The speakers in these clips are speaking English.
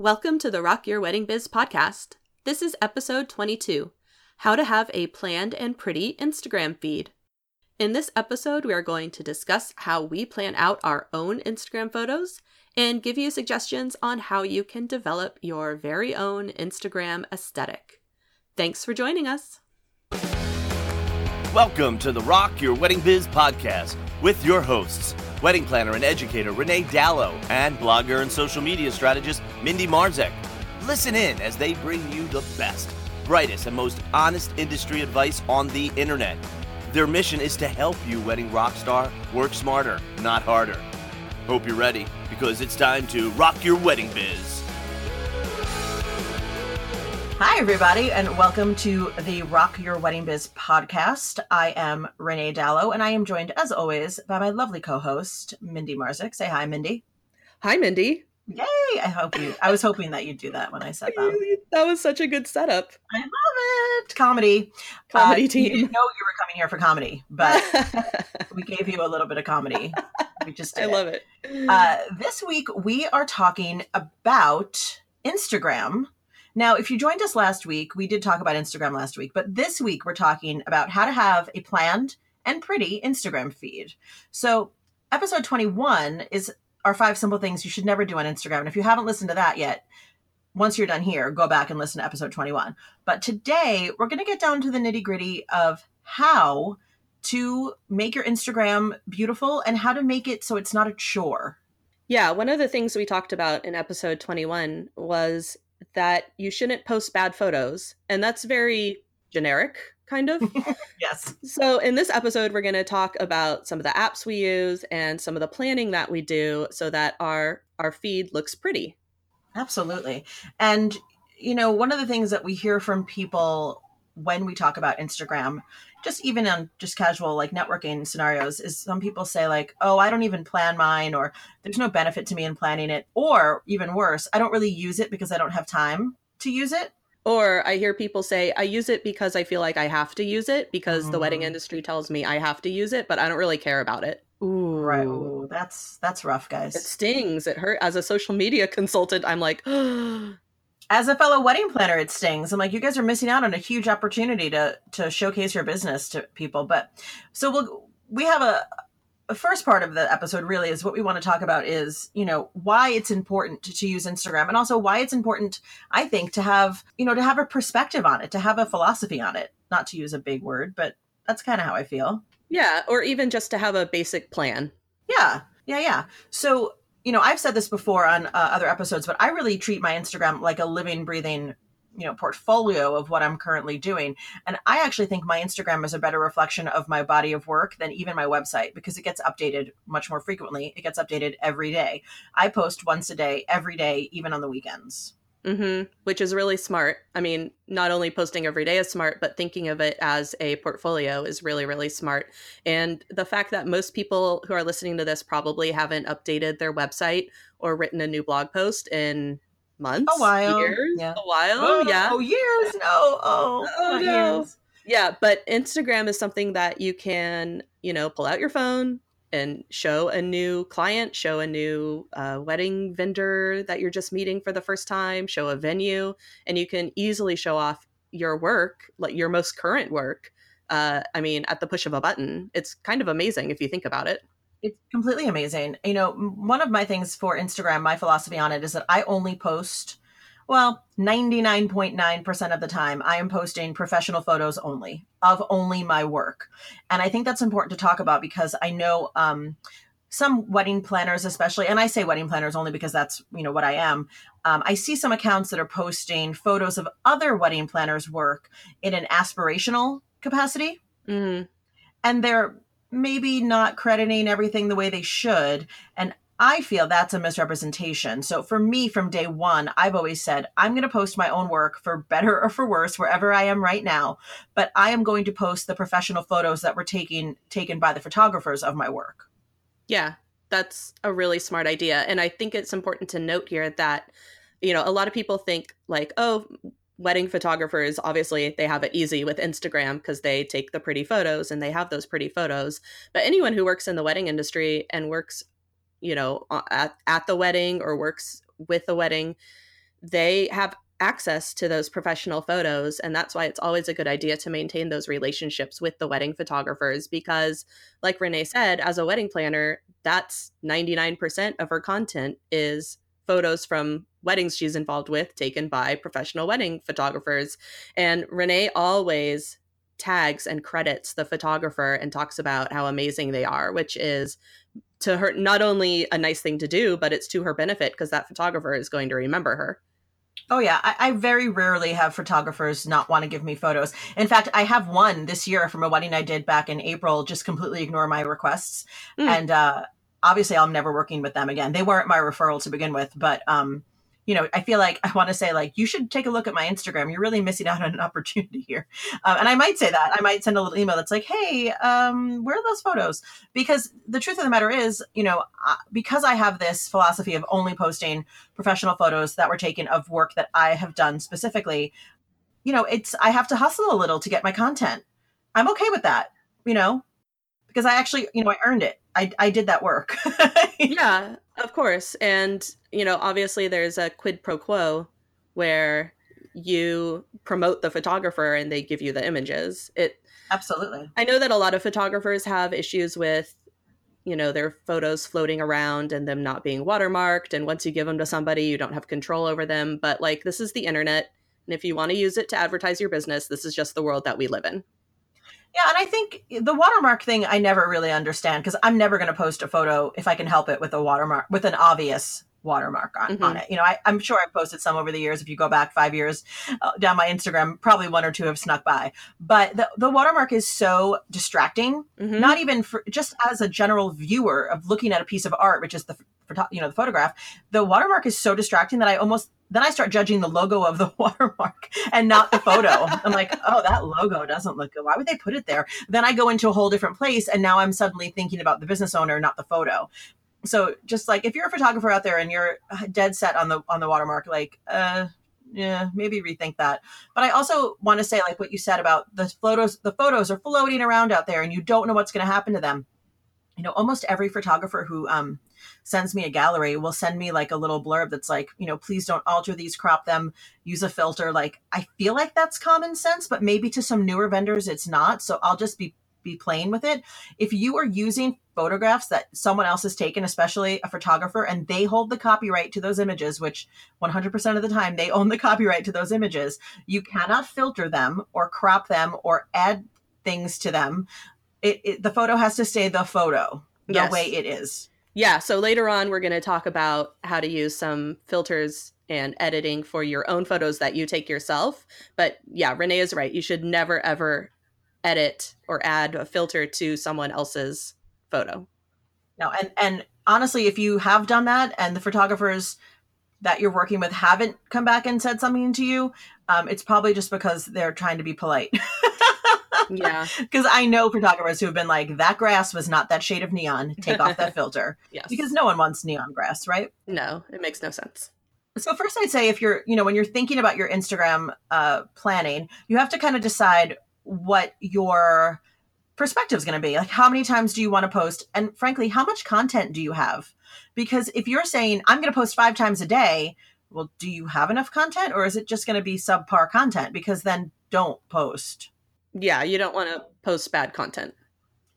Welcome to the Rock Your Wedding Biz podcast. This is episode 22 How to Have a Planned and Pretty Instagram Feed. In this episode, we are going to discuss how we plan out our own Instagram photos and give you suggestions on how you can develop your very own Instagram aesthetic. Thanks for joining us. Welcome to the Rock Your Wedding Biz podcast with your hosts, wedding planner and educator Renee Dallow, and blogger and social media strategist Mindy Marzek. Listen in as they bring you the best, brightest, and most honest industry advice on the internet. Their mission is to help you, wedding rock star, work smarter, not harder. Hope you're ready because it's time to rock your wedding biz. Hi, everybody, and welcome to the Rock Your Wedding Biz podcast. I am Renee Dallow, and I am joined, as always, by my lovely co-host Mindy Marzek. Say hi, Mindy. Hi, Mindy. Yay! I hope you. I was hoping that you'd do that when I said that. That was such a good setup. I love it. Comedy. Comedy uh, team. You didn't know you were coming here for comedy, but we gave you a little bit of comedy. We just. I love it. Uh, this week we are talking about Instagram. Now, if you joined us last week, we did talk about Instagram last week, but this week we're talking about how to have a planned and pretty Instagram feed. So, episode 21 is our five simple things you should never do on Instagram. And if you haven't listened to that yet, once you're done here, go back and listen to episode 21. But today we're going to get down to the nitty gritty of how to make your Instagram beautiful and how to make it so it's not a chore. Yeah, one of the things we talked about in episode 21 was that you shouldn't post bad photos. And that's very generic, kind of. Yes. so, in this episode, we're going to talk about some of the apps we use and some of the planning that we do so that our our feed looks pretty. Absolutely. And, you know, one of the things that we hear from people when we talk about Instagram, just even on just casual like networking scenarios, is some people say, like, oh, I don't even plan mine, or there's no benefit to me in planning it. Or even worse, I don't really use it because I don't have time to use it. Or I hear people say, I use it because I feel like I have to use it because the wedding Mhm. industry tells me I have to use it, but I don't really care about it. Ooh. Right. Ooh, that's that's rough, guys. It stings. It hurt. As a social media consultant, I'm like, as a fellow wedding planner it stings i'm like you guys are missing out on a huge opportunity to to showcase your business to people but so we'll we have a the first part of the episode really is what we want to talk about is you know why it's important to, to use instagram and also why it's important i think to have you know to have a perspective on it to have a philosophy on it not to use a big word but that's kind of how i feel yeah, or even just to have a basic plan. yeah, yeah, yeah. So, you know, I've said this before on uh, other episodes, but I really treat my Instagram like a living, breathing, you know, portfolio of what I'm currently doing. And I actually think my Instagram is a better reflection of my body of work than even my website because it gets updated much more frequently. It gets updated every day. I post once a day, every day, even on the weekends. Hmm Which is really smart. I mean, not only posting every day is smart, but thinking of it as a portfolio is really, really smart. And the fact that most people who are listening to this probably haven't updated their website or written a new blog post in months, A while, years, yeah. a while, yeah. Oh, years. No. Oh, Oh, no. years. Yeah, but Instagram is something that you can, you know, pull out your phone and show a new client, show a new uh, wedding vendor that you're just meeting for the first time, show a venue, and you can easily show off your work, like your most current work. Uh, I mean, at the push of a button. It's kind of amazing if you think about it. It's completely amazing. You know, one of my things for Instagram, my philosophy on it is that I only post, well, 99.9% of the time, I am posting professional photos only of only my work. And I think that's important to talk about because I know um, some wedding planners, especially, and I say wedding planners only because that's, you know, what I am. Um, I see some accounts that are posting photos of other wedding planners' work in an aspirational capacity Mm, and they're maybe not crediting everything the way they should and i feel that's a misrepresentation so for me from day one i've always said i'm going to post my own work for better or for worse wherever i am right now but i am going to post the professional photos that were taken taken by the photographers of my work Yeah, that's a really smart idea. And I think it's important to note here that, you know, a lot of people think like, oh, wedding photographers obviously they have it easy with Instagram because they take the pretty photos and they have those pretty photos. But anyone who works in the wedding industry and works, you know, at, at the wedding or works with the wedding, they have access to those professional photos and that's why it's always a good idea to maintain those relationships with the wedding photographers because like renee said as a wedding planner that's 99% of her content is photos from weddings she's involved with taken by professional wedding photographers. And renee always tags and credits the photographer and talks about how amazing they are which is to her not only a nice thing to do but it's to her benefit because that photographer is going to remember her Oh yeah, I, I, very rarely have photographers not want to give me photos. In fact, I have one this year from a wedding I did back in April. Just completely ignore my requests, mm. and uh, obviously, I'm never working with them again. They weren't my referral to begin with, but um, you know, I feel like I want to say like you should take a look at my Instagram. You're really missing out on an opportunity here, uh, and I might say that. I might send a little email that's like, "Hey, um, where are those photos?" Because the truth of the matter is, you know, because I have this philosophy of only posting professional photos that were taken of work that I have done specifically, you know, it's I have to hustle a little to get my content. I'm okay with that, you know, because I actually, you know, I earned it. I, I did that work. yeah, of course. And, you know, obviously there's a quid pro quo where you promote the photographer and they give you the images. It Absolutely. I know that a lot of photographers have issues with you know their photos floating around and them not being watermarked and once you give them to somebody you don't have control over them but like this is the internet and if you want to use it to advertise your business this is just the world that we live in yeah, and I think the watermark thing I never really understand because I'm never going to post a photo if I can help it with a watermark with an obvious watermark on, mm-hmm. on it. You know, I, am sure I've posted some over the years. If you go back five years uh, down my Instagram, probably one or two have snuck by. But the, the watermark is so distracting, mm-hmm. not even for just as a general viewer of looking at a piece of art, which is the you know the photograph. The watermark is so distracting that I almost then I start judging the logo of the watermark and not the photo. I'm like, oh, that logo doesn't look good. Why would they put it there? Then I go into a whole different place, and now I'm suddenly thinking about the business owner, not the photo. So just like if you're a photographer out there and you're dead set on the on the watermark, like, uh, yeah, maybe rethink that. But I also want to say, like what you said about the photos, the photos are floating around out there, and you don't know what's going to happen to them. You know, almost every photographer who um, sends me a gallery will send me like a little blurb that's like, you know, please don't alter these, crop them, use a filter. Like, I feel like that's common sense, but maybe to some newer vendors it's not. So I'll just be be playing with it. If you are using photographs that someone else has taken, especially a photographer, and they hold the copyright to those images, which 100% of the time they own the copyright to those images, you cannot filter them or crop them or add things to them. It, it the photo has to stay the photo the yes. way it is yeah, so later on, we're going to talk about how to use some filters and editing for your own photos that you take yourself. But yeah, Renee is right. You should never, ever edit or add a filter to someone else's photo. No, and, and honestly, if you have done that and the photographers that you're working with haven't come back and said something to you, um, it's probably just because they're trying to be polite. Yeah. Because I know photographers who have been like, that grass was not that shade of neon. Take off that filter. yes. Because no one wants neon grass, right? No, it makes no sense. So first I'd say if you're, you know, when you're thinking about your Instagram uh, planning, you have to kind of decide what your perspective is going to be. Like how many times do you want to post? And frankly, how much content do you have? Because if you're saying, I'm going to post five times a day, well, do you have enough content or is it just going to be subpar content? Because then don't post. Yeah, you don't want to post bad content.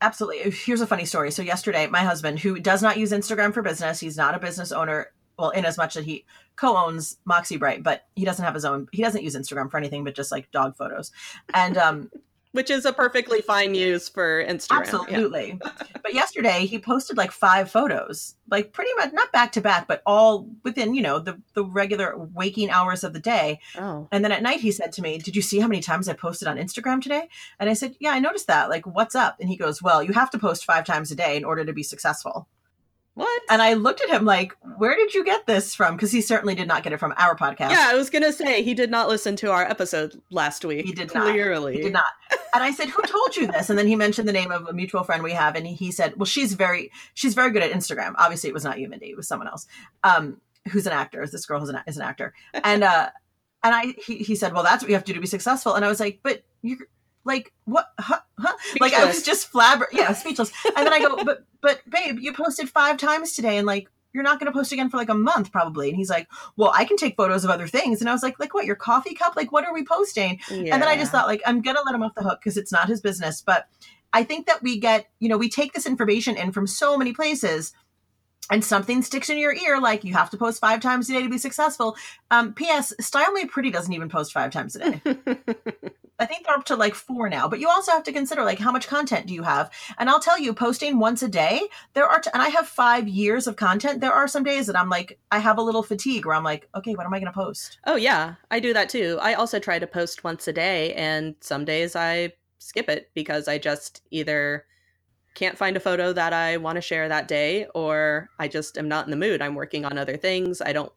Absolutely. Here's a funny story. So yesterday, my husband, who does not use Instagram for business, he's not a business owner. Well, in as much that he co-owns Moxie Bright, but he doesn't have his own. He doesn't use Instagram for anything but just like dog photos. And um, which is a perfectly fine use for Instagram. Absolutely. Yeah. but yesterday he posted like five photos, like pretty much not back to back, but all within, you know, the, the regular waking hours of the day. Oh. And then at night he said to me, Did you see how many times I posted on Instagram today? And I said, Yeah, I noticed that. Like, what's up? And he goes, Well, you have to post five times a day in order to be successful. What? And I looked at him like, where did you get this from? Because he certainly did not get it from our podcast. Yeah, I was going to say he did not listen to our episode last week. He did clearly. Not. He did not. And I said, who told you this? And then he mentioned the name of a mutual friend we have, and he said, well, she's very, she's very good at Instagram. Obviously, it was not you, Mindy. It was someone else, um, who's an actor. Is This girl is an, is an actor, and uh, and I he, he said, well, that's what you have to do to be successful. And I was like, but you're like what huh, huh? like i was just flabber yeah speechless and then i go but but babe you posted five times today and like you're not going to post again for like a month probably. And he's like, well, I can take photos of other things. And I was like, like what, your coffee cup? Like, what are we posting? Yeah. And then I just thought like, I'm going to let him off the hook because it's not his business. But I think that we get, you know, we take this information in from so many places and something sticks in your ear like you have to post five times a day to be successful. Um, P.S. Style Me Pretty doesn't even post five times a day. I think they're up to like four now, but you also have to consider like how much content do you have? And I'll tell you, posting once a day, there are, t- and I have five years of content. There are some days that I'm like, I have a little fatigue where I'm like, okay, what am I going to post? Oh, yeah, I do that too. I also try to post once a day, and some days I skip it because I just either can't find a photo that I want to share that day, or I just am not in the mood. I'm working on other things. I don't,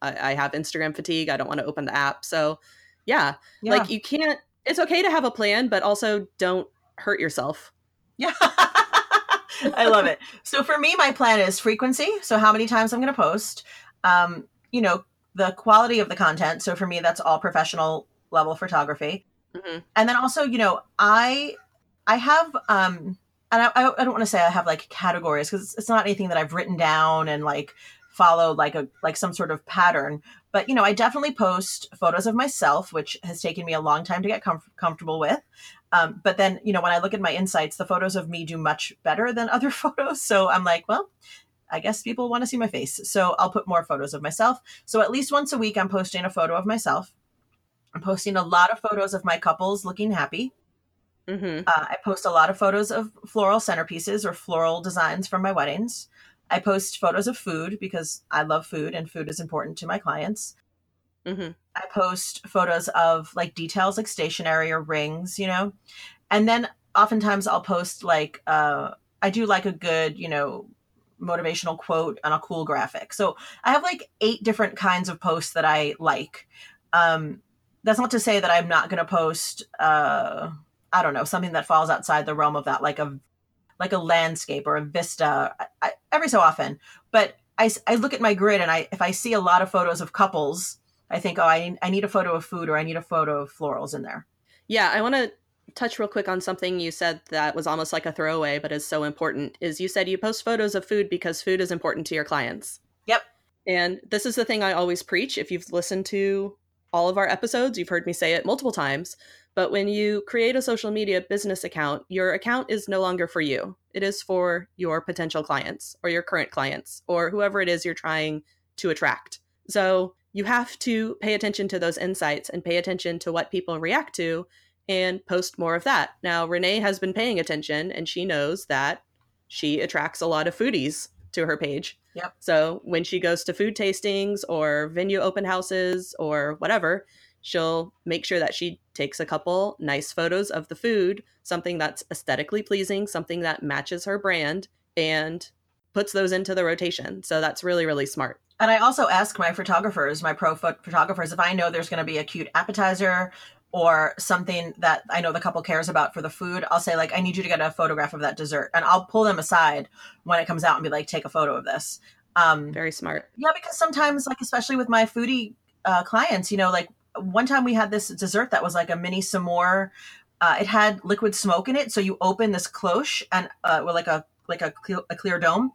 I, I have Instagram fatigue. I don't want to open the app. So, yeah, yeah, like you can't, it's okay to have a plan, but also don't hurt yourself. Yeah. I love it. So for me, my plan is frequency. So how many times I'm going to post, um, you know, the quality of the content. So for me, that's all professional level photography. Mm-hmm. And then also, you know, I, I have, um, and I, I don't want to say I have like categories because it's not anything that I've written down and like followed like a like some sort of pattern. But you know, I definitely post photos of myself, which has taken me a long time to get com- comfortable with. Um, but then, you know, when I look at my insights, the photos of me do much better than other photos. So I'm like, well, I guess people want to see my face. So I'll put more photos of myself. So at least once a week, I'm posting a photo of myself. I'm posting a lot of photos of my couples looking happy. Mm-hmm. Uh, I post a lot of photos of floral centerpieces or floral designs from my weddings. I post photos of food because I love food and food is important to my clients. Mm-hmm. I post photos of like details like stationery or rings, you know, and then oftentimes I'll post like uh, I do like a good, you know, motivational quote on a cool graphic. So I have like eight different kinds of posts that I like. Um, that's not to say that I'm not going to post. Uh, I don't know, something that falls outside the realm of that, like a like a landscape or a vista I, every so often. But I, I look at my grid and I if I see a lot of photos of couples, I think, oh, I, I need a photo of food or I need a photo of florals in there. Yeah, I want to touch real quick on something you said that was almost like a throwaway, but is so important. Is you said you post photos of food because food is important to your clients. Yep. And this is the thing I always preach. If you've listened to all of our episodes, you've heard me say it multiple times. But when you create a social media business account, your account is no longer for you. It is for your potential clients or your current clients or whoever it is you're trying to attract. So you have to pay attention to those insights and pay attention to what people react to and post more of that. Now, Renee has been paying attention and she knows that she attracts a lot of foodies to her page. Yep. So when she goes to food tastings or venue open houses or whatever, she'll make sure that she takes a couple nice photos of the food, something that's aesthetically pleasing, something that matches her brand, and puts those into the rotation. So that's really, really smart. And I also ask my photographers, my pro photographers, if I know there's going to be a cute appetizer or something that I know the couple cares about for the food, I'll say like, I need you to get a photograph of that dessert, and I'll pull them aside when it comes out and be like, take a photo of this. Um, Very smart. Yeah, because sometimes, like especially with my foodie uh, clients, you know, like one time we had this dessert that was like a mini s'more. Uh, it had liquid smoke in it, so you open this cloche and uh, with like a like a clear, a clear dome,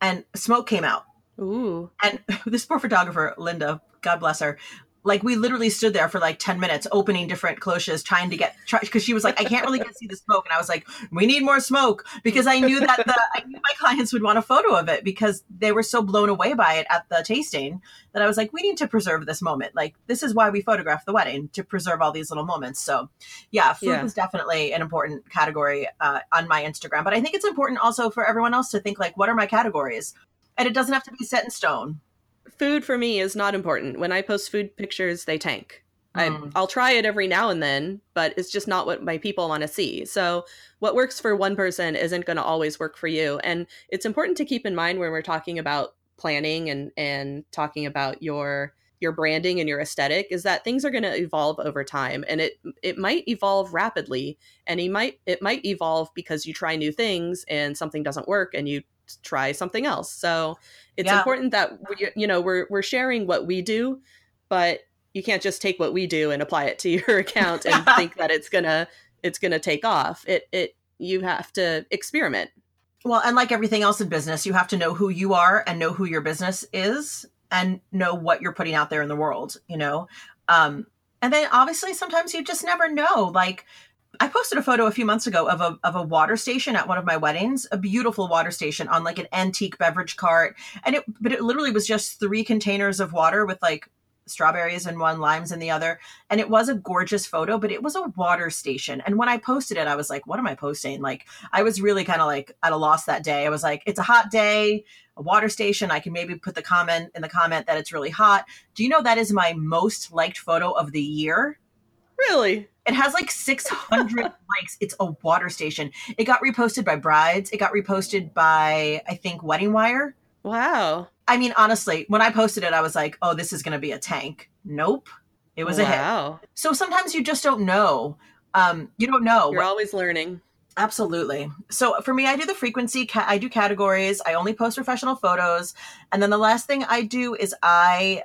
and smoke came out. Ooh! And this poor photographer, Linda, God bless her, like we literally stood there for like 10 minutes opening different cloches trying to get because she was like i can't really get see the smoke and i was like we need more smoke because i knew that the i knew my clients would want a photo of it because they were so blown away by it at the tasting that i was like we need to preserve this moment. Like this is why we photograph the wedding to preserve all these little moments. So yeah food yeah. was definitely an important category uh, on my instagram but i think it's important also for everyone else to think like what are my categories? And it doesn't have to be set in stone food for me is not important. When I post food pictures, they tank. Mm. I, will try it every now and then, but it's just not what my people want to see. So, what works for one person isn't going to always work for you. And it's important to keep in mind when we're talking about planning and and talking about your your branding and your aesthetic is that things are going to evolve over time and it it might evolve rapidly and it might it might evolve because you try new things and something doesn't work and you try something else. So it's yeah. important that we, you know we're we're sharing what we do, but you can't just take what we do and apply it to your account and think that it's gonna it's gonna take off. It it you have to experiment. Well, and like everything else in business, you have to know who you are and know who your business is and know what you're putting out there in the world, you know? Um, and then obviously sometimes you just never know. Like I posted a photo a few months ago of a of a water station at one of my weddings, a beautiful water station on like an antique beverage cart. And it but it literally was just three containers of water with like strawberries in one, limes in the other. And it was a gorgeous photo, but it was a water station. And when I posted it, I was like, what am I posting? Like, I was really kind of like at a loss that day. I was like, it's a hot day, a water station. I can maybe put the comment in the comment that it's really hot. Do you know that is my most liked photo of the year? Really? It has like 600 likes. It's a water station. It got reposted by Brides. It got reposted by, I think, Wedding Wire. Wow. I mean, honestly, when I posted it, I was like, oh, this is going to be a tank. Nope. It was wow. a hit. So sometimes you just don't know. Um, you don't know. You're always learning. Absolutely. So for me, I do the frequency, I do categories. I only post professional photos. And then the last thing I do is I,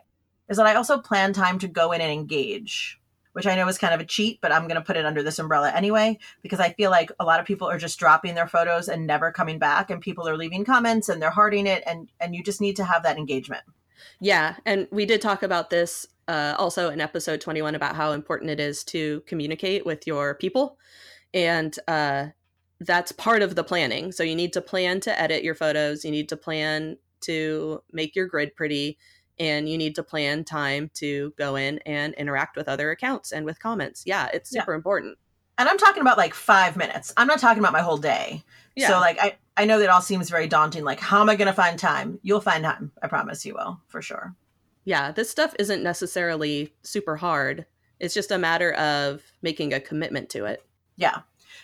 is that I also plan time to go in and engage which I know is kind of a cheat, but I'm going to put it under this umbrella anyway, because I feel like a lot of people are just dropping their photos and never coming back, and people are leaving comments and they're hearting it, and and you just need to have that engagement. Yeah, and we did talk about this uh, also in episode 21 about how important it is to communicate with your people, and uh, that's part of the planning. So you need to plan to edit your photos, you need to plan to make your grid pretty and you need to plan time to go in and interact with other accounts and with comments. Yeah, it's super yeah. important. And I'm talking about like five minutes. I'm not talking about my whole day. Yeah. So like I, I know that all seems very daunting. Like, how am I gonna find time? You'll find time. I promise you will, for sure. Yeah, this stuff isn't necessarily super hard. It's just a matter of making a commitment to it. Yeah.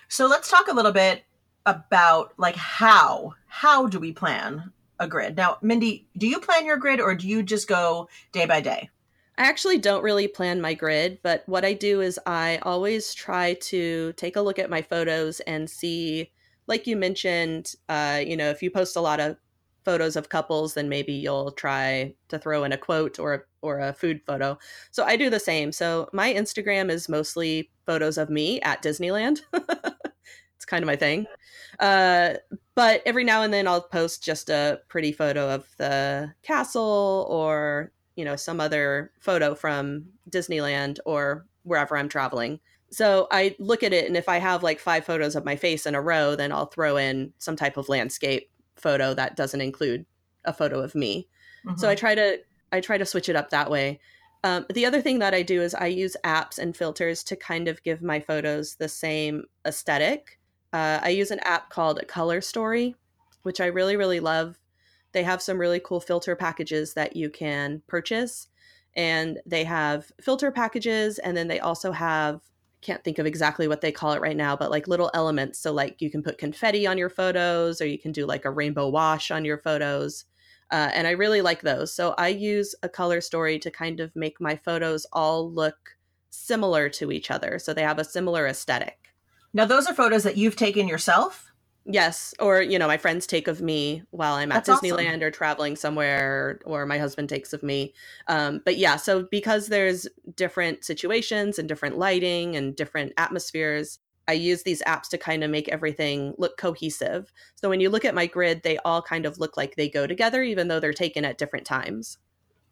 So let's talk a little bit about like how how do we plan a grid. Now, Mindy, do you plan your grid or do you just go day by day? I actually don't really plan my grid, but what I do is I always try to take a look at my photos and see, like you mentioned, uh, you know, if you post a lot of photos of couples, then maybe you'll try to throw in a quote or or a food photo. So I do the same. So my Instagram is mostly photos of me at Disneyland. it's kind of my thing. Uh, but every now and then I'll post just a pretty photo of the castle or, you know, some other photo from Disneyland or wherever I'm traveling. So I look at it and if I have like five photos of my face in a row, then I'll throw in some type of landscape photo that doesn't include a photo of me. Mm-hmm. So I mm-hmm. try to I try to switch it up that way. Um, the other thing that I do is I use apps and filters to kind of give my photos the same aesthetic. Uh, I use an app called Color Story, which I really, really love. They have some really cool filter packages that you can purchase. And they have filter packages, and then they also have, can't think of exactly what they call it right now, but like little elements. So, like, you can put confetti on your photos, or you can do like a rainbow wash on your photos. Uh, and I really like those. So, I use a color story to kind of make my photos all look similar to each other. So, they have a similar aesthetic. Now, those are photos that you've taken yourself? Yes, or you know, my friends take of me while I'm at That's Disneyland awesome. or traveling somewhere, or my husband takes of me. Um, but yeah, so because there's different situations and different lighting and different atmospheres, I use these apps to kind of make everything look cohesive. So when you look at my grid, they all kind of look like they go together, even though they're taken at different times.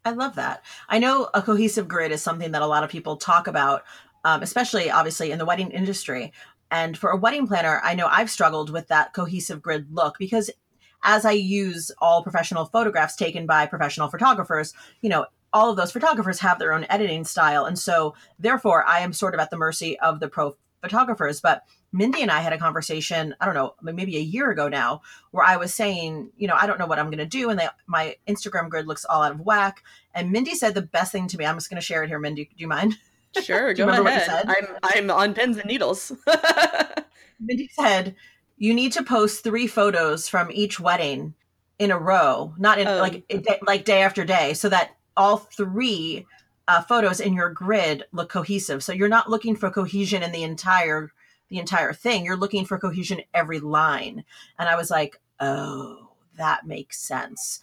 I love that. I know a cohesive grid is something that a lot of people talk about, um, especially obviously in the wedding industry. And for a wedding planner, I know I've struggled with that cohesive grid look because as I use all professional photographs taken by professional photographers, you know, all of those photographers have their own editing style. And so therefore I am sort of at the mercy of the pro photographers. But Mindy and I had a conversation, I don't know, maybe a year ago now, where I was saying, you know, I don't know what I'm going to do. And they, my Instagram grid looks all out of whack. And Mindy said the best thing to me, I'm just going to share it here. Mindy, do you mind? Sure, go ahead. I'm I'm on pins and needles. Mindy said you need to post three photos from each wedding in a row, not in oh. like like day after day, so that all three uh, photos in your grid look cohesive. So you're not looking for cohesion in the entire the entire thing. You're looking for cohesion every line. And I was like, oh, that makes sense.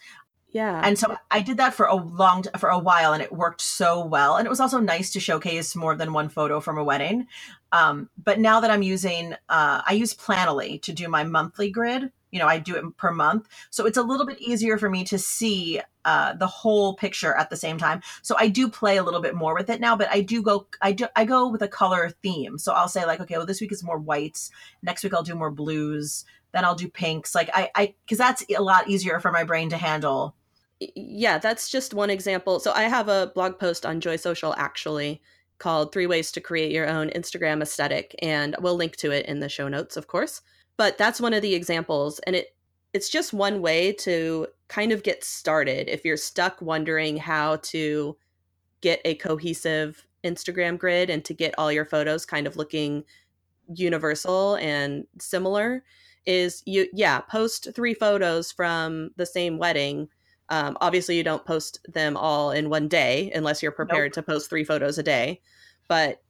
Yeah. And so I did that for a long for a while and it worked so well. And it was also nice to showcase more than one photo from a wedding. Um, but now that I'm using uh, I use Planoly to do my monthly grid. You know i do it per month. So it's a little bit easier for me to see uh, the whole picture at the same time. So i do play a little bit more with it now but i do go i do i go with a color theme. So i'll say like okay well this week is more whites. Next week i'll do more blues. Then i'll do pinks. Like i i because that's a lot easier for my brain to handle yeah that's just one example. So i have a blog post on joy social actually called three ways to create your own instagram aesthetic and we'll link to it in the show notes of course. But that's one of the examples and it it's just one way to kind of get started if you're stuck wondering how to get a cohesive Instagram grid and to get all your photos kind of looking universal and similar is you yeah post three photos from the same wedding um, obviously you don't post them all in one day unless you're prepared nope. to post three photos a day but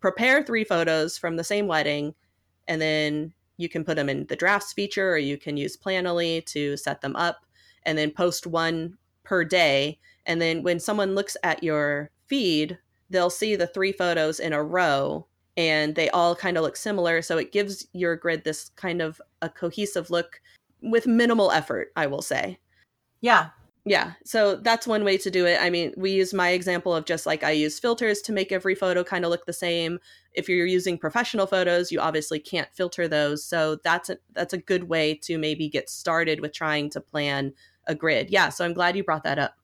prepare three photos from the same wedding and then you can put them in the drafts feature or you can use Planoly to set them up and then post one per day. And then when someone looks at your feed, they'll see the three photos in a row and they all kind of look similar. So it gives your grid this kind of a cohesive look with minimal effort, I will say. Yeah, yeah so that's one way to do it. I mean we use my example of just like i use filters to make every photo kind of look the same. If you're using professional photos you obviously can't filter those so that's a that's a good way to maybe get started with trying to plan a grid. Yeah so i'm glad you brought that up.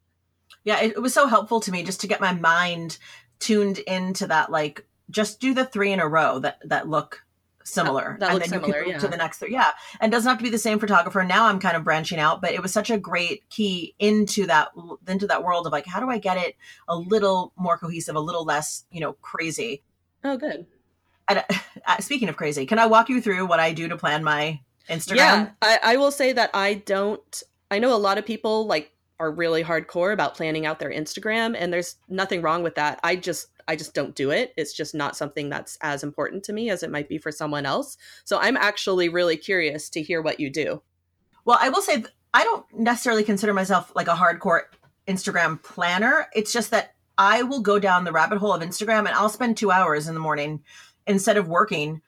Yeah it, it was so helpful to me just to get my mind tuned into that like just do the three in a row that that look similar. That, that and then similar, you yeah. to the next three. Yeah. And doesn't have to be the same photographer. Now I'm kind of branching out, but it was such a great key into that into that world of like how do I get it a little more cohesive, a little less, you know, crazy. Oh good. And, uh, speaking of crazy, can I walk you through what I do to plan my Instagram? Yeah, I, I will say that I don't I know a lot of people like are really hardcore about planning out their Instagram and there's nothing wrong with that. I just I just don't do it. It's just not something that's as important to me as it might be for someone else. So I'm actually really curious to hear what you do. Well, I will say I don't necessarily consider myself like a hardcore Instagram planner. It's just that I will go down the rabbit hole of Instagram and I'll spend 2 hours in the morning instead of working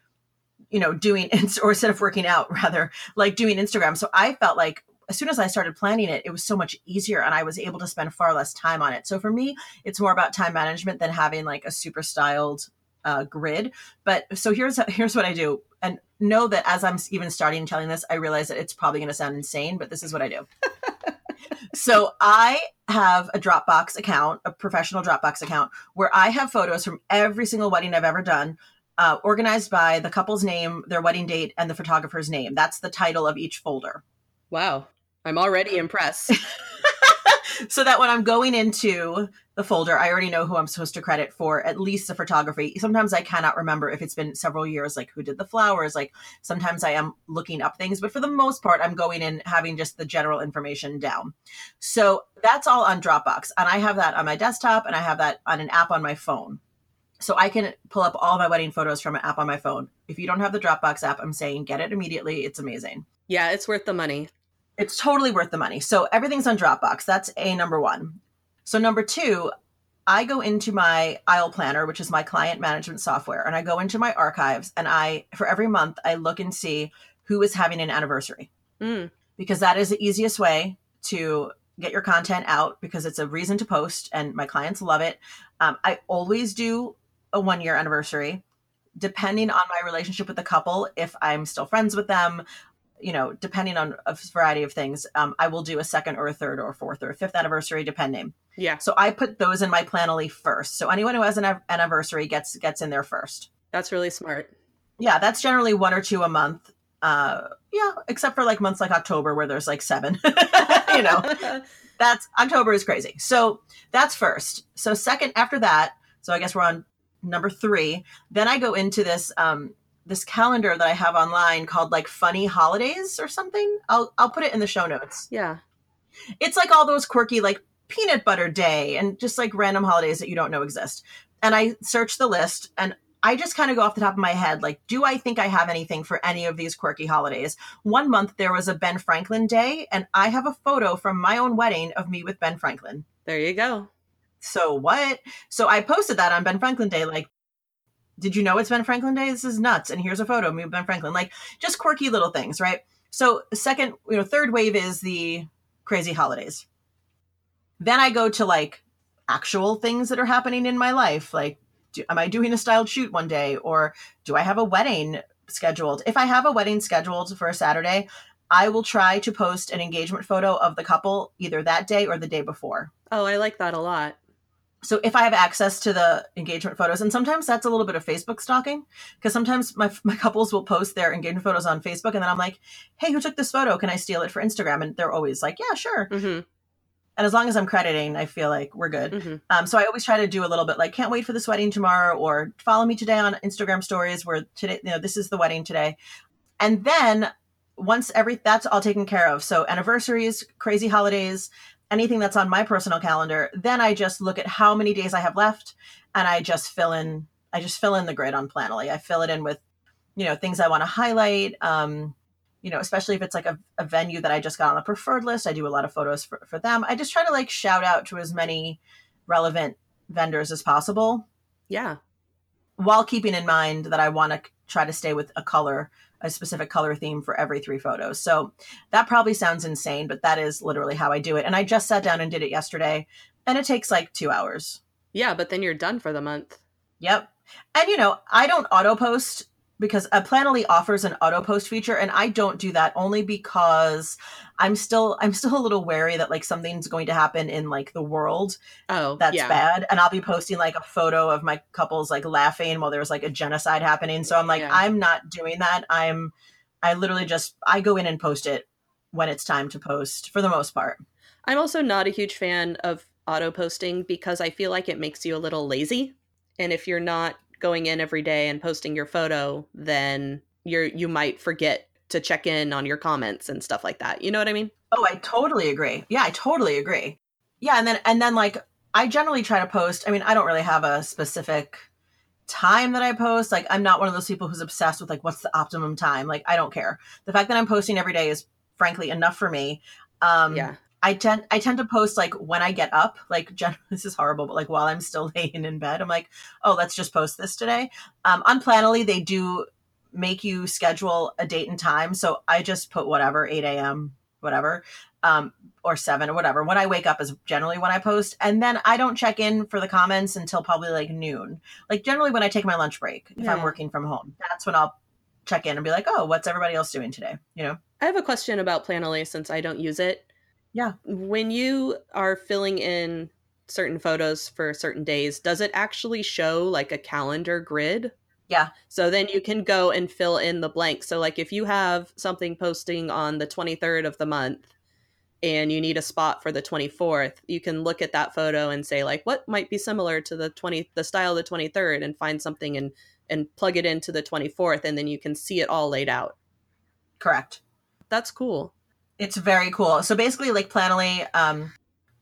you know doing or instead of working out rather like doing instagram so i felt like as soon as I started planning it, it was so much easier and I was able to spend far less time on it. So for me, it's more about time management than having like a super styled uh, grid. But so here's here's what I do, and know that as I'm even starting telling this, I realize that it's probably going to sound insane, but this is what I do. so I have a Dropbox account, a professional Dropbox account, where I have photos from every single wedding I've ever done. Uh, organized by the couple's name, their wedding date, and the photographer's name. That's the title of each folder. Wow. I'm already impressed. so that when I'm going into the folder, I already know who I'm supposed to credit for at least the photography. Sometimes I cannot remember if it's been several years, like who did the flowers. Like sometimes I am looking up things, but for the most part, I'm going in having just the general information down. So that's all on Dropbox. And I have that on my desktop and I have that on an app on my phone. So I can pull up all my wedding photos from an app on my phone. If you don't have the Dropbox app, I'm saying get it immediately. It's amazing. Yeah, it's worth the money it's totally worth the money. So everything's on Dropbox. That's a number one. So number two, I go into my aisle planner, which is my client management software, and I go into my archives and I for every month I look and see who is having an anniversary. Mm. Because that is the easiest way to get your content out because it's a reason to post and my clients love it. Um, I always do a one year anniversary depending on my relationship with the couple, if I'm still friends with them, you know, depending on a variety of things, um, I will do a second or a third or a fourth or a fifth anniversary, depending. Yeah. So I put those in my Planoly first. So anyone who has an anniversary gets gets in there first. That's really smart. Yeah, that's generally one or two a month. Uh, yeah, except for like months like October where there's like seven. you know, that's October is crazy. So that's first. So second after that. So I guess we're on number three. Then I go into this um, this calendar that I have online called like funny holidays or something. I'll I'll put it in the show notes. Yeah. It's like all those quirky like peanut butter day and just like random holidays that you don't know exist. And I search the list and I just kind of go off the top of my head like do I think I have anything for any of these quirky holidays? One month there was a Ben Franklin day and I have a photo from my own wedding of me with Ben Franklin. There you go. So what? So I posted that on Ben Franklin Day like did you know it's Ben Franklin Day? This is nuts. And here's a photo of Ben Franklin. Like just quirky little things, right? So second, you know, third wave is the crazy holidays. Then I go to like actual things that are happening in my life. Like, do, am I doing a styled shoot one day, or do I have a wedding scheduled? If I have a wedding scheduled for a Saturday, I will try to post an engagement photo of the couple either that day or the day before. Oh, I like that a lot. So if I have access to the engagement photos, and sometimes that's a little bit of Facebook stalking, because sometimes my, my couples will post their engagement photos on Facebook, and then I'm like, "Hey, who took this photo? Can I steal it for Instagram?" And they're always like, "Yeah, sure." Mm-hmm. And as long as I'm crediting, I feel like we're good. Mm-hmm. Um, so I always try to do a little bit like, "Can't wait for this wedding tomorrow," or "Follow me today on Instagram stories where today, you know, this is the wedding today." And then once every that's all taken care of, so anniversaries, crazy holidays, anything that's on my personal calendar, then I just look at how many days I have left and I just fill in I just fill in the grid on Planoly. I fill it in with, you know, things I want to highlight. Um, you know, especially if it's like a, a venue that I just got on the preferred list. I do a lot of photos for, for them. I just try to like shout out to as many relevant vendors as possible Yeah. while keeping in mind that I want to try to stay with a color, a specific color theme for every three photos. So that probably sounds insane, but that is literally how I do it. And I just sat down and did it yesterday, and it takes like two hours. Yeah, but then you're done for the month. Yep. And you know, I don't auto post because uh, Planoly offers an auto post feature, and I don't do that only because I'm still I'm still a little wary that like something's going to happen in like the world Oh, that's yeah. bad and i'll be posting like a photo of my couples like laughing while there's like a genocide happening so i'm like Yeah. i'm not doing that i'm i literally just i go in and post it when it's time to post for the most part I'm also not a huge fan of auto posting because I feel like it makes you a little lazy. And if you're not going in every day and posting your photo, then you're you might forget to check in on your comments and stuff like that. You know what I mean? oh i totally agree yeah i totally agree yeah and then and then like i generally try to post i mean i don't really have a specific time that i post like i'm not one of those people who's obsessed with like what's the optimum time like i don't care the fact that i'm posting every day is frankly enough for me um yeah. I tend I tend to post like when I get up, like gen- this is horrible, but like while I'm still laying in bed, I'm like, oh, let's just post this today. Um, on Planoly, they do make you schedule a date and time, so I just put whatever 8 a.m. whatever, um, or seven or whatever. When I wake up is generally when I post, and then I don't check in for the comments until probably like noon. Like generally when I take my lunch break, if I'm working from home, that's when I'll check in and be like, oh, what's everybody else doing today? You know. I have a question about Planoly since I don't use it. Yeah. When you are filling in certain photos for certain days, does it actually show like a calendar grid? Yeah. So then you can go and fill in the blanks. So like if you have something posting on the 23rd of the month and you need a spot for the 24th, you can look at that photo and say like what might be similar to the 20 the style of the 23rd and find something and and plug it into the 24th and then you can see it all laid out. Correct. That's cool. It's very cool. So basically, like Planoly, um,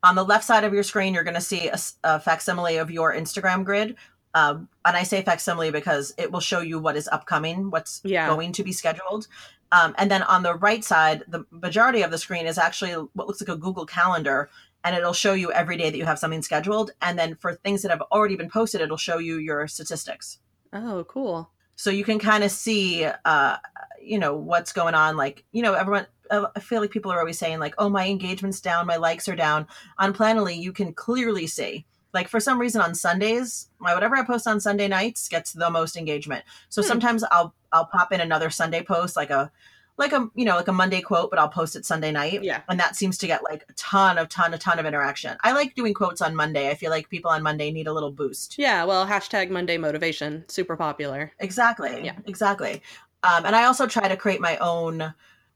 on the left side of your screen, you're going to see a facsimile of your Instagram grid. Um, and I say facsimile because it will show you what is upcoming, what's Yeah. going to be scheduled. Um, and then on the right side, the majority of the screen is actually what looks like a Google Calendar, and it'll show you every day that you have something scheduled. And then for things that have already been posted, it'll show you your statistics Oh, cool. so you can kind of see uh you know what's going on like you know everyone i feel like people are always saying like oh my engagement's down my likes are down on planoly you can clearly see like for some reason on sundays my whatever i post on sunday nights gets the most engagement so Hmm. sometimes i'll i'll pop in another sunday post like a like a you know like a monday quote but i'll post it sunday night Yeah. and that seems to get like a ton of ton a ton of interaction i like doing quotes on monday i feel like people on monday need a little boost Yeah, well, hashtag Monday motivation, super popular. Exactly. Yeah. Exactly. Um, and I also try to create my own,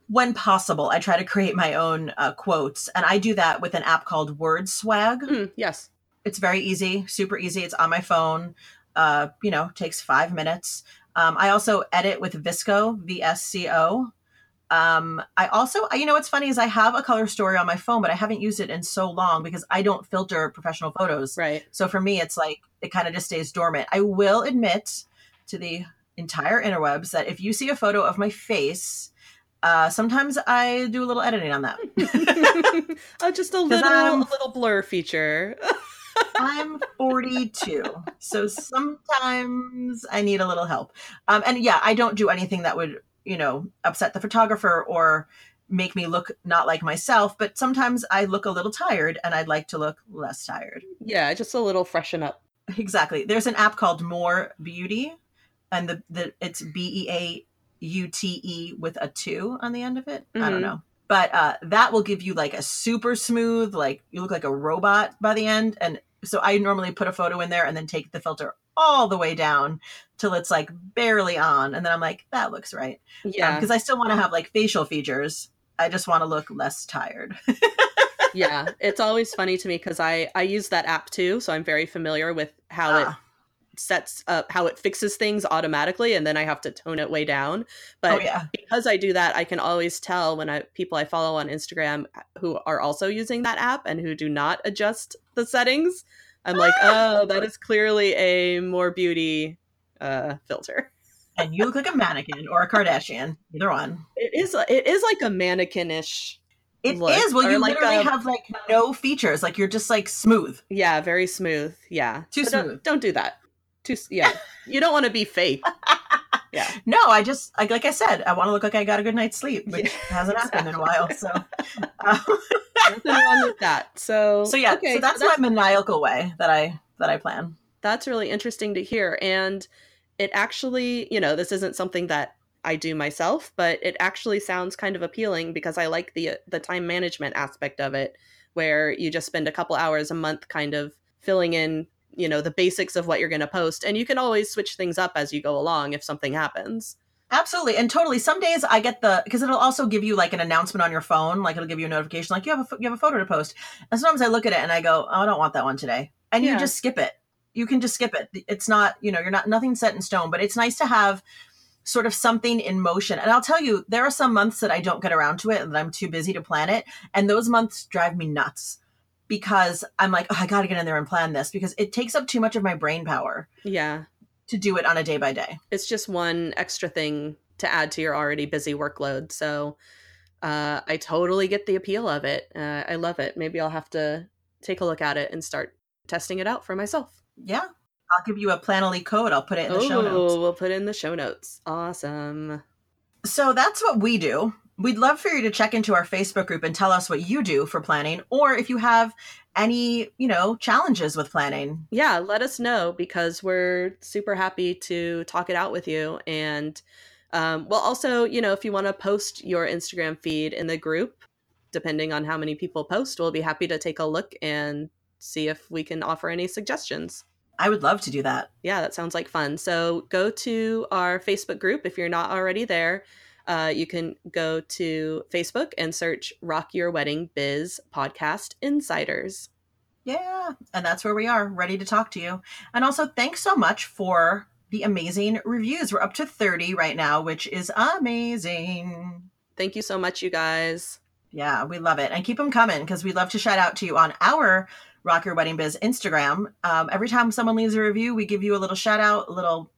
when possible, I try to create my own uh, quotes. And I do that with an app called Word Swag. Hmm, yes. It's very easy, super easy. It's on my phone. Uh, you know, takes five minutes. Um, I also edit with Visco, V S C O. Um, I also, you know, what's funny is I have a color story on my phone, but I haven't used it in so long because I don't filter professional photos. Right. So for me, it's like it kind of just stays dormant. I will admit to the entire interwebs that if you see a photo of my face, uh, sometimes I do a little editing on that. oh, just a little, I'm- a little blur feature. I'm 42, so sometimes I need a little help. Um, and yeah, I don't do anything that would you know, upset the photographer or make me look not like myself, but sometimes I look a little tired and I'd like to look less tired. Yeah, just a little freshen up. Exactly. There's an app called More Beauty and the, the it's B E A U T E with a 2 on the end of it. Mm-hmm. I don't mm-hmm. know. But uh, that will give you like a super smooth, like you look like a robot by the end. And so I normally put a photo in there and then take the filter all the way down till it's like barely on. And then I'm like, that looks right. Yeah. Because um, I still want to have like facial features. I just want to look less tired. yeah. It's always funny to me because I, I use that app too. So I'm very familiar with how ah. it sets up how it fixes things automatically and then I have to tone it way down. But oh, yeah. because I do that, I can always tell when I people I follow on Instagram who are also using that app and who do not adjust the settings. I'm like, oh, that is clearly a more beauty uh, filter. and you look like a mannequin or a Kardashian, either one. It is. It is like a mannequinish. It look, is. Well, you like literally a, have like no features. Like you're just like smooth. Yeah, very smooth. Yeah, too but smooth. Don't, don't do that. Too. Yeah, you don't want to be fake. yeah. No, I just like like I said, I want to look like I got a good night's sleep, which yeah, hasn't exactly. happened in a while. So um, nothing wrong with that. So so yeah, okay, so that's, so that's my maniacal way that I that I plan. That's really interesting to hear, and it actually, you know, this isn't something that I do myself, but it actually sounds kind of appealing because I like the the time management aspect of it, where you just spend a couple hours a month kind of filling in you know the basics of what you're going to post and you can always switch things up as you go along if something happens. Absolutely and totally some days i get the because it'll also give you like an announcement on your phone like it'll give you a notification like you have a you have a photo to post and sometimes i look at it and i go oh, i don't want that one today and yeah. you just skip it. You can just skip it. It's not you know you're not nothing set in stone but it's nice to have sort of something in motion and i'll tell you there are some months that i don't get around to it and i'm too busy to plan it and those months drive me nuts because I'm like, oh, I got to get in there and plan this because it takes up too much of my brain power. Yeah. To do it on a day by day. It's just one extra thing to add to your already busy workload. So uh, I totally get the appeal of it. Uh, I love it. Maybe I'll have to take a look at it and start testing it out for myself. Yeah. I'll give you a Planoly code. I'll put it in the show notes. We'll put it in the show notes. Awesome. So that's what we do. We'd love for you to check into our Facebook group and tell us what you do for planning or if you have any, you know, challenges with planning. Yeah, let us know because we're super happy to talk it out with you. And um, well, also, you know, if you want to post your Instagram feed in the group, depending on how many people post, we'll be happy to take a look and see if we can offer any suggestions. I would love to do that. Yeah, that sounds like fun. So go to our Facebook group if you're not already there uh, you can go to Facebook and search Rock Your Wedding Biz Podcast Insiders. Yeah, and that's where we are, ready to talk to you. And also, thanks so much for the amazing reviews. We're up to 30 right now, which is amazing. Thank you so much, you guys. Yeah, we love it. And keep them coming because we love to shout out to you on our Rock Your Wedding Biz Instagram. Um, every time someone leaves a review, we give you a little shout out, a little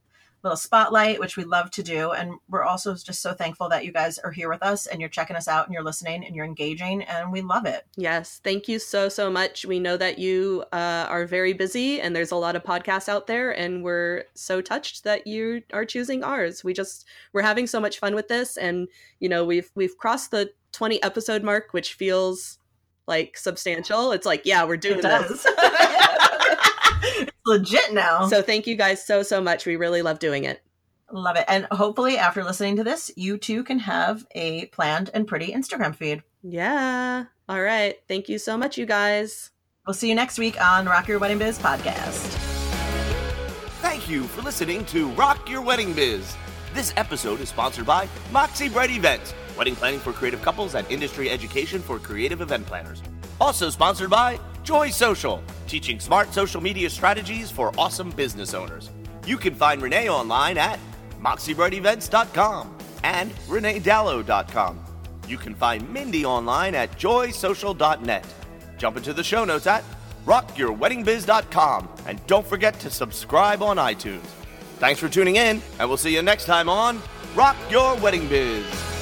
little spotlight, which we love to do. And we're also just so thankful that you guys are here with us and you're checking us out and you're listening and you're engaging, and we love it. Yes. Thank you so, so much. We know that you uh, are very busy and there's a lot of podcasts out there, and we're so touched that you are choosing ours. We just, we're having so much fun with this. And, you know, we've, we've crossed the 20 episode mark, which feels like substantial. It's like, yeah, we're doing this. legit now. So thank you guys so so much. We really love doing it. Love it. And hopefully after listening to this, you too can have a planned and pretty Instagram feed. Yeah. All right. Thank you so much, you guys. We'll see you next week on Rock Your Wedding Biz podcast. Thank you for listening to Rock Your Wedding Biz. This episode is sponsored by Moxie Bright Events, wedding planning for creative couples and industry education for creative event planners. Also sponsored by Joy Social, teaching smart social media strategies for awesome business owners. You can find Renee online at moxiebrightevents.com and reneedallo.com. You can find Mindy online at joysocial.net. Jump into the show notes at rockyourweddingbiz.com and don't forget to subscribe on iTunes. Thanks for tuning in, and we'll see you next time on Rock Your Wedding Biz.